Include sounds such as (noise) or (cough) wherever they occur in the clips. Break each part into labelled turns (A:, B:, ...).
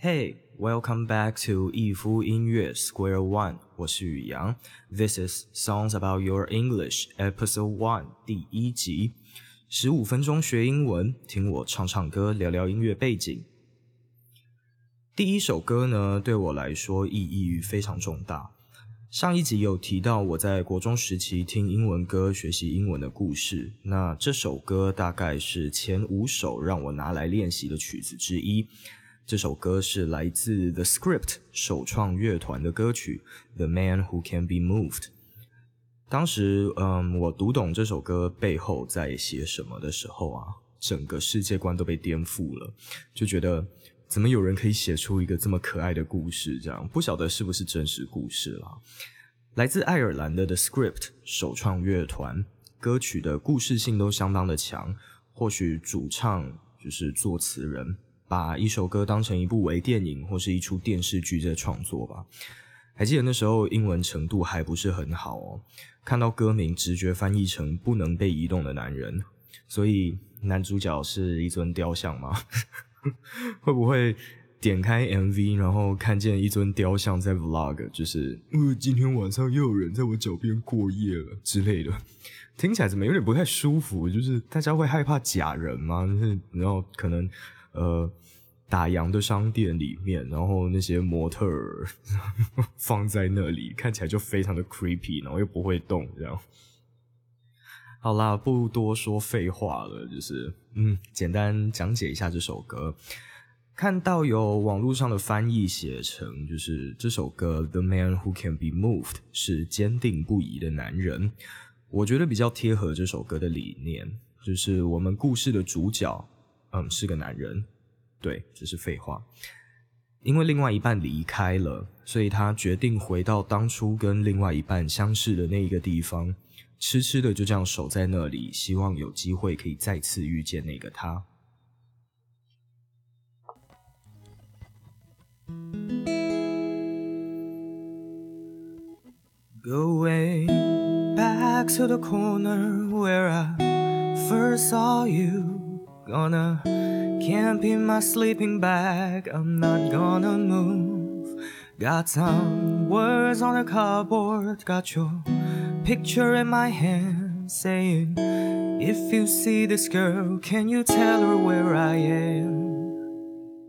A: Hey, welcome back to 逸夫音乐 Square One，我是宇阳。This is Songs About Your English Episode One 第一集，十五分钟学英文，听我唱唱歌，聊聊音乐背景。第一首歌呢，对我来说意义非常重大。上一集有提到我在国中时期听英文歌学习英文的故事，那这首歌大概是前五首让我拿来练习的曲子之一。这首歌是来自 The Script 首创乐团的歌曲《The Man Who Can Be Moved》。当时，嗯，我读懂这首歌背后在写什么的时候啊，整个世界观都被颠覆了，就觉得怎么有人可以写出一个这么可爱的故事？这样不晓得是不是真实故事啦。来自爱尔兰的 The Script 首创乐团，歌曲的故事性都相当的强，或许主唱就是作词人。把一首歌当成一部微电影或是一出电视剧在创作吧。还记得那时候英文程度还不是很好哦，看到歌名直觉翻译成“不能被移动的男人”，所以男主角是一尊雕像吗？(laughs) 会不会点开 MV，然后看见一尊雕像在 Vlog，就是呃，今天晚上又有人在我脚边过夜了之类的？听起来怎么有点不太舒服？就是大家会害怕假人吗？就是然后可能。呃，打烊的商店里面，然后那些模特儿 (laughs) 放在那里，看起来就非常的 creepy，然后又不会动，这样。好啦，不多说废话了，就是嗯，简单讲解一下这首歌。看到有网络上的翻译写成，就是这首歌《The Man Who Can Be Moved》是坚定不移的男人，我觉得比较贴合这首歌的理念，就是我们故事的主角。嗯，是个男人，对，这是废话。因为另外一半离开了，所以他决定回到当初跟另外一半相识的那一个地方，痴痴的就这样守在那里，希望有机会可以再次遇见那个他。Going back to the corner where I first saw you. Gonna camp in my sleeping bag, I'm not gonna move. Got some words on a cardboard, got your picture in my hand, saying, If you see this girl, can you tell her where I am?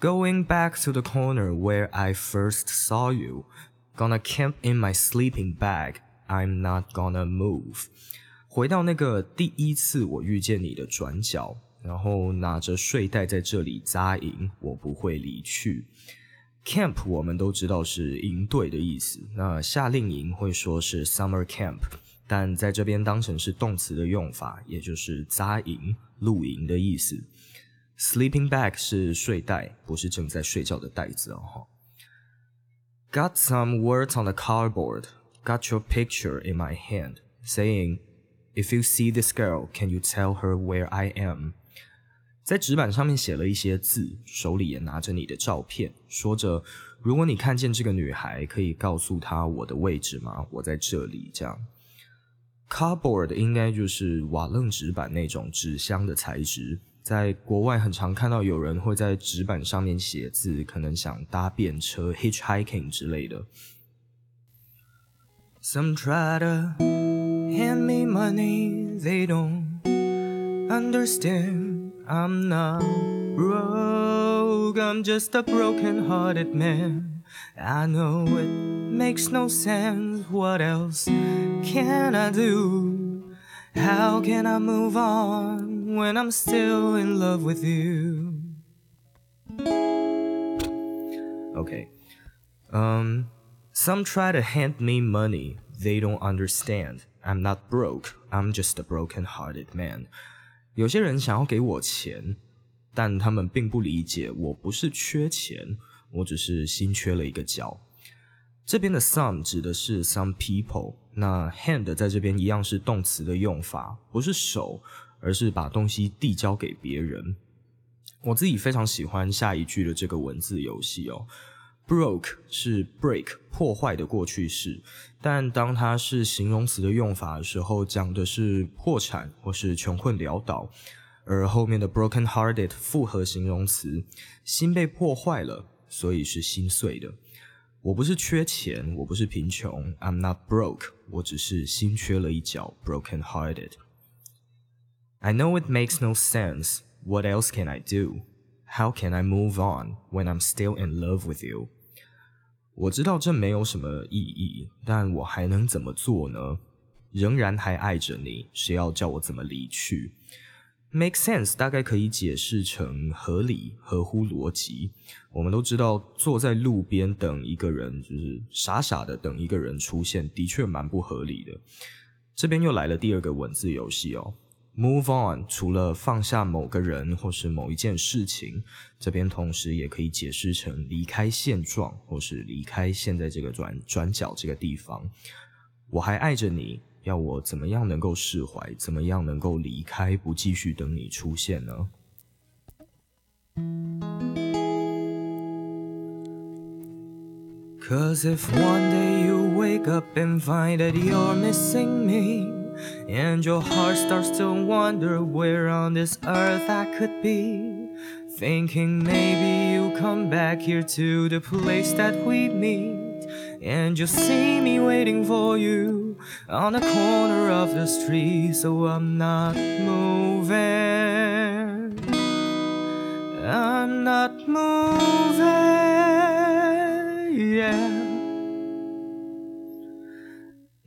A: Going back to the corner where I first saw you, gonna camp in my sleeping bag, I'm not gonna move. 回到那个第一次我遇见你的转角，然后拿着睡袋在这里扎营，我不会离去。Camp 我们都知道是营队的意思，那夏令营会说是 summer camp，但在这边当成是动词的用法，也就是扎营、露营的意思。Sleeping bag 是睡袋，不是正在睡觉的袋子哦。Got some words on the cardboard, got your picture in my hand, saying. If you see this girl, can you tell her where I am？在纸板上面写了一些字，手里也拿着你的照片，说着：“如果你看见这个女孩，可以告诉她我的位置吗？我在这里。”这样，cardboard 应该就是瓦楞纸板那种纸箱的材质。在国外很常看到有人会在纸板上面写字，可能想搭便车 hitchhiking 之类的。Hand me money, they don't understand. I'm not rogue, I'm just a broken hearted man. I know it makes no sense. What else can I do? How can I move on when I'm still in love with you? Okay. Um, some try to hand me money they don't understand. I'm not broke. I'm just a broken-hearted man. 有些人想要给我钱，但他们并不理解我不是缺钱，我只是心缺了一个角。这边的 some 指的是 some people，那 hand 在这边一样是动词的用法，不是手，而是把东西递交给别人。我自己非常喜欢下一句的这个文字游戏哦。Broke 是 break 破坏的过去式，但当它是形容词的用法的时候，讲的是破产或是穷困潦倒。 而后面的 broken-hearted 复合形容词，心被破坏了，所以是心碎的。我不是缺钱，我不是贫穷，I'm not broke，我只是心缺了一角，broken-hearted。I know it makes no sense. What else can I do? How can I move on when I'm still in love with you? 我知道这没有什么意义，但我还能怎么做呢？仍然还爱着你，谁要叫我怎么离去？Make sense 大概可以解释成合理、合乎逻辑。我们都知道，坐在路边等一个人，就是傻傻的等一个人出现，的确蛮不合理的。这边又来了第二个文字游戏哦。Move on，除了放下某个人或是某一件事情，这边同时也可以解释成离开现状，或是离开现在这个转转角这个地方。我还爱着你，要我怎么样能够释怀？怎么样能够离开，不继续等你出现呢？Cause if one day you wake up and find that you're missing me. And your heart starts to wonder where on this earth I could be. Thinking maybe you come back here to the place that we meet. And you'll see me waiting for you on the corner of the street. So I'm not moving. I'm not moving. Yeah.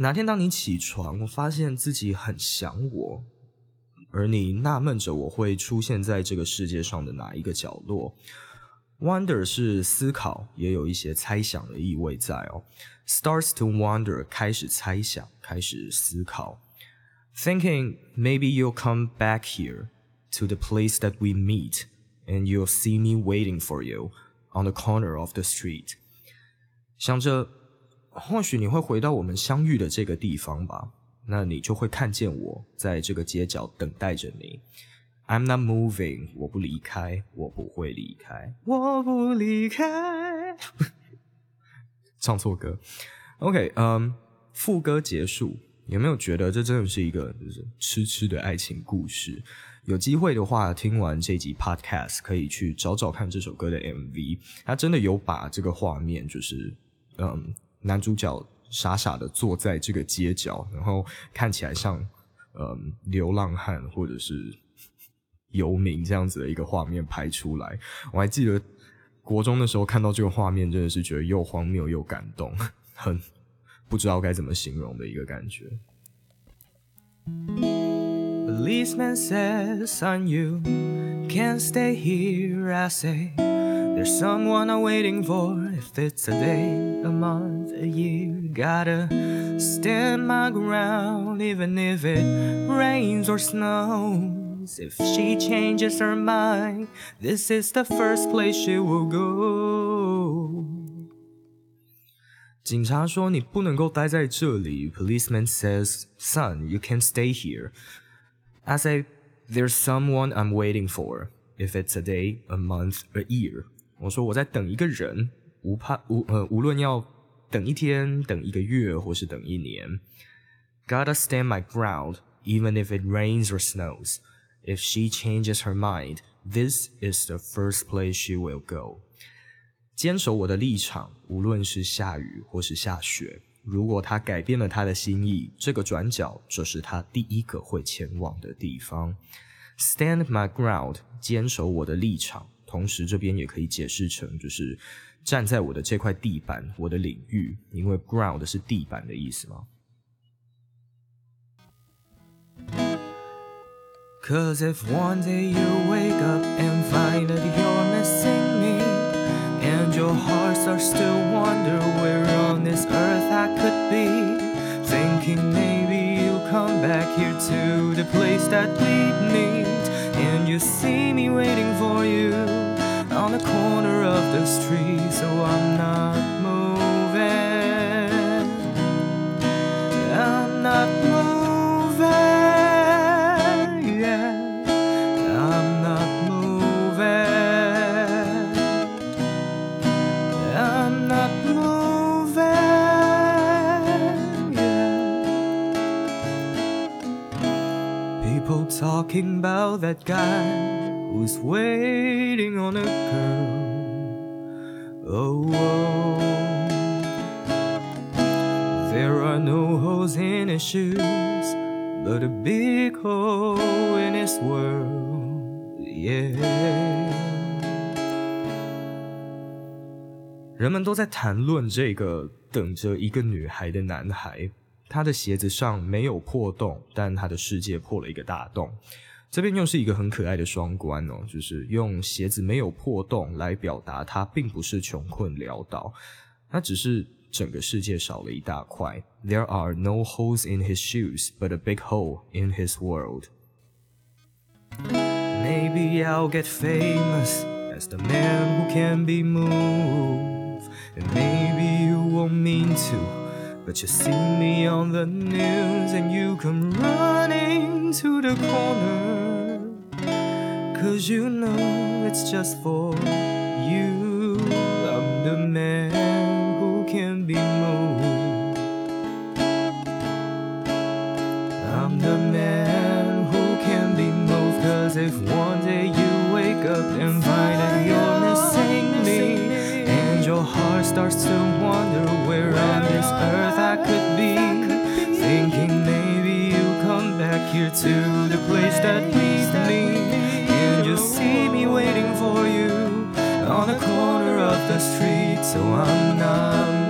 A: 哪天当你起床，发现自己很想我，而你纳闷着我会出现在这个世界上的哪一个角落？Wonder 是思考，也有一些猜想的意味在哦。Starts to wonder 开始猜想，开始思考。Thinking maybe you'll come back here to the place that we meet, and you'll see me waiting for you on the corner of the street。想着。 或许你会回到我们相遇的这个地方吧，那你就会看见我在这个街角等待着你。I'm not moving，我不离开，我不会离开，我不离开。(laughs) 唱错歌。OK，嗯，副歌结束，有没有觉得这真的是一个就是痴痴的爱情故事？有机会的话，听完这集 Podcast 可以去找找看这首歌的 MV，它真的有把这个画面就是嗯。男主角傻傻的坐在这个街角，然后看起来像嗯流浪汉或者是游民这样子的一个画面拍出来。我还记得国中的时候看到这个画面，真的是觉得又荒谬又感动，很不知道该怎么形容的一个感觉。Policeman says, "Son, you can't stay here." I say, "There's someone I'm waiting for. If it's a day, a month." a year. Gotta stand my ground, even if it rains or snows. If she changes her mind, this is the first place she will go. 警察说你不能够待在这里。Policeman says, "Son, you can't stay here." I say, "There's someone I'm waiting for. If it's a day, a month, a year." 我说我在等一个人， 无怕无呃，无论要等一天，等一个月，或是等一年。Gotta stand my ground, even if it rains or snows. If she changes her mind, this is the first place she will go. 坚守我的立场，无论是下雨或是下雪。如果她改变了她的心意，这个转角就是她第一个会前往的地方。Stand my ground，坚守我的立场。同时，这边也可以解释成就是。站在我的这块地板，我的领域，因为 ground 是地板的意思吗？Cause if one day you wake up and find that you're missing me, and your heart starts to wonder where on this earth I could be, thinking maybe you come back here to the place that we meet, and you see me waiting for you on the corner of the street, so I'm not moving. I'm not moving. Yeah, I'm not moving. I'm not moving. Yeah. People talking about that guy who's waiting on a girl. Oh, oh. there are no holes in his shoes, but a big hole in his world. Yeah. 人们都在谈论这个等着一个女孩的男孩，他的鞋子上没有破洞，但他的世界破了一个大洞。这边又是一个很可爱的双关哦，就是用鞋子没有破洞来表达他并不是穷困潦倒，他只是整个世界少了一大块。There are no holes in his shoes, but a big hole in his world. Maybe I'll get famous as the man who can be moved. And maybe you won't mean to, but you see me on the news and you come running to the corner. Cause you know it's just for you. I'm the man who can be moved. I'm the man who can be moved. Cause if one day you wake up and find that you're starts to wonder where on this earth I could be, thinking maybe you come back here to the place that needs me, and you see me waiting for you on the corner of the street, so I'm not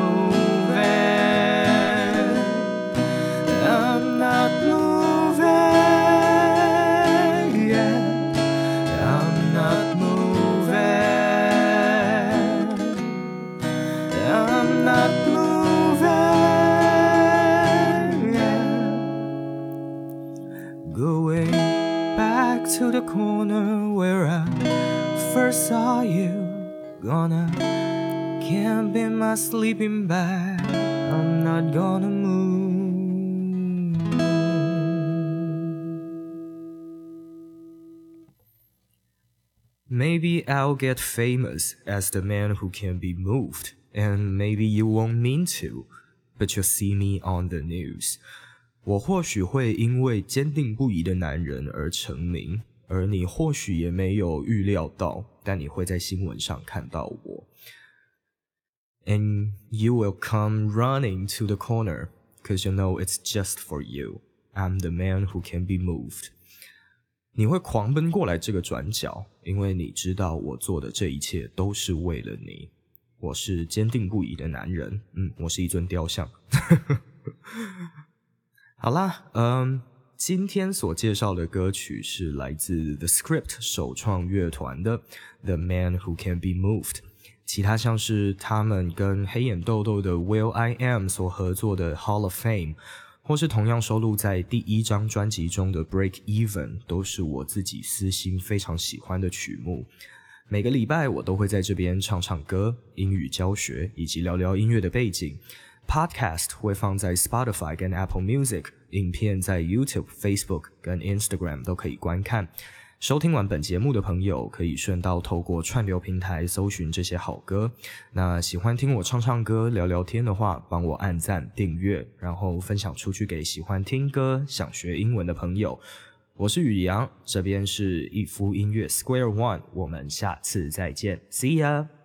A: sleeping bag. I'm not gonna move. Maybe I'll get famous as the man who can be moved, and maybe you won't mean to, but you'll see me on the news. 我或许会因为坚定不移的男人而成名，而你或许也没有预料到，但你会在新闻上看到我。 And you will come running to the corner, cause you know it's just for you. I'm the man who can be moved. 你会狂奔过来这个转角，因为你知道我做的这一切都是为了你。我是坚定不移的男人，嗯，我是一尊雕像。好啦，嗯，今天所介绍的歌曲是来自 (laughs) The Script 首创乐团的《The Man Who Can Be Moved》， 其他像是他们跟黑眼豆豆的 Will I Am 所合作的《Hall of Fame》。或是同样收录在第一张专辑中的《Break Even》，都是我自己私心非常喜欢的曲目。每个礼拜我都会在这边唱唱歌、英语教学以及聊聊音乐的背景。Podcast 会放在 Spotify 跟 Apple Music，影片在 YouTube、Facebook 跟 Instagram 都可以观看。收听完本节目的朋友，可以顺道透过串流平台搜寻这些好歌。那喜欢听我唱唱歌、聊聊天的话，帮我按赞、订阅，然后分享出去给喜欢听歌、想学英文的朋友。我是宇阳，这边是一夫音乐 Square One，我们下次再见，See ya。(laughs)